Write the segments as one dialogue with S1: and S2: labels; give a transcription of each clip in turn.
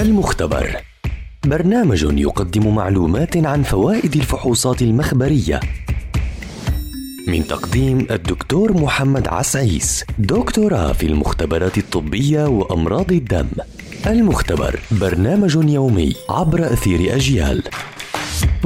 S1: المختبر. برنامج يقدم معلومات عن فوائد الفحوصات المخبرية. من تقديم الدكتور محمد عسعيس دكتوراه في المختبرات الطبية وأمراض الدم. المختبر برنامج يومي عبر أثير أجيال.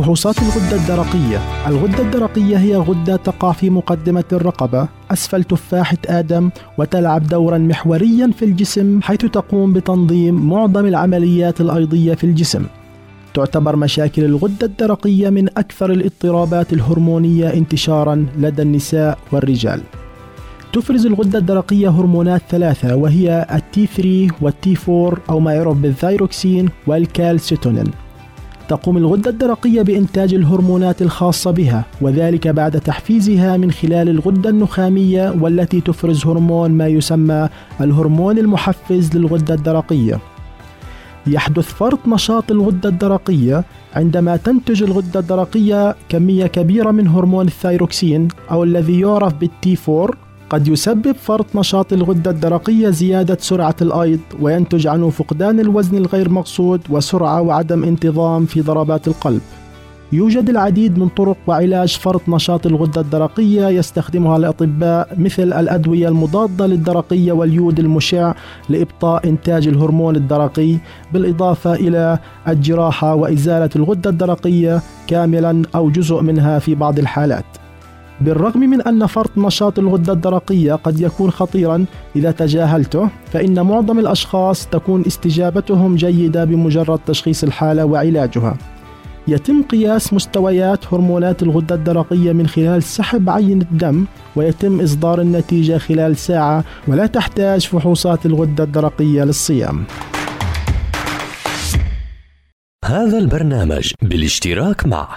S2: فحوصات الغدة الدرقية. الغدة الدرقية هي غدة تقع في مقدمة الرقبة. أسفل تفاحة آدم وتلعب دورا محوريا في الجسم حيث تقوم بتنظيم معظم العمليات الأيضية في الجسم. تعتبر مشاكل الغدة الدرقية من أكثر الاضطرابات الهرمونية انتشارا لدى النساء والرجال. تفرز الغدة الدرقية هرمونات ثلاثة وهي التي 3 والتي 4 أو ما يعرف بالثايروكسين والكالسيتونين. تقوم الغدة الدرقية بإنتاج الهرمونات الخاصة بها وذلك بعد تحفيزها من خلال الغدة النخامية والتي تفرز هرمون ما يسمى الهرمون المحفز للغدة الدرقية. يحدث فرط نشاط الغدة الدرقية عندما تنتج الغدة الدرقية كمية كبيرة من هرمون الثايروكسين أو الذي يعرف بالتي 4 قد يسبب فرط نشاط الغدة الدرقية زيادة سرعة الأيض وينتج عنه فقدان الوزن الغير مقصود وسرعة وعدم انتظام في ضربات القلب. يوجد العديد من طرق وعلاج فرط نشاط الغدة الدرقية يستخدمها الأطباء مثل الأدوية المضادة للدرقية واليود المشع لإبطاء إنتاج الهرمون الدرقي بالإضافة إلى الجراحة وإزالة الغدة الدرقية كاملا أو جزء منها في بعض الحالات. بالرغم من أن فرط نشاط الغدة الدرقية قد يكون خطيرا إذا تجاهلته فإن معظم الأشخاص تكون استجابتهم جيدة بمجرد تشخيص الحالة وعلاجها. يتم قياس مستويات هرمونات الغدة الدرقية من خلال سحب عينة الدم ويتم إصدار النتيجة خلال ساعة ولا تحتاج فحوصات الغدة الدرقية للصيام.
S1: هذا البرنامج بالاشتراك مع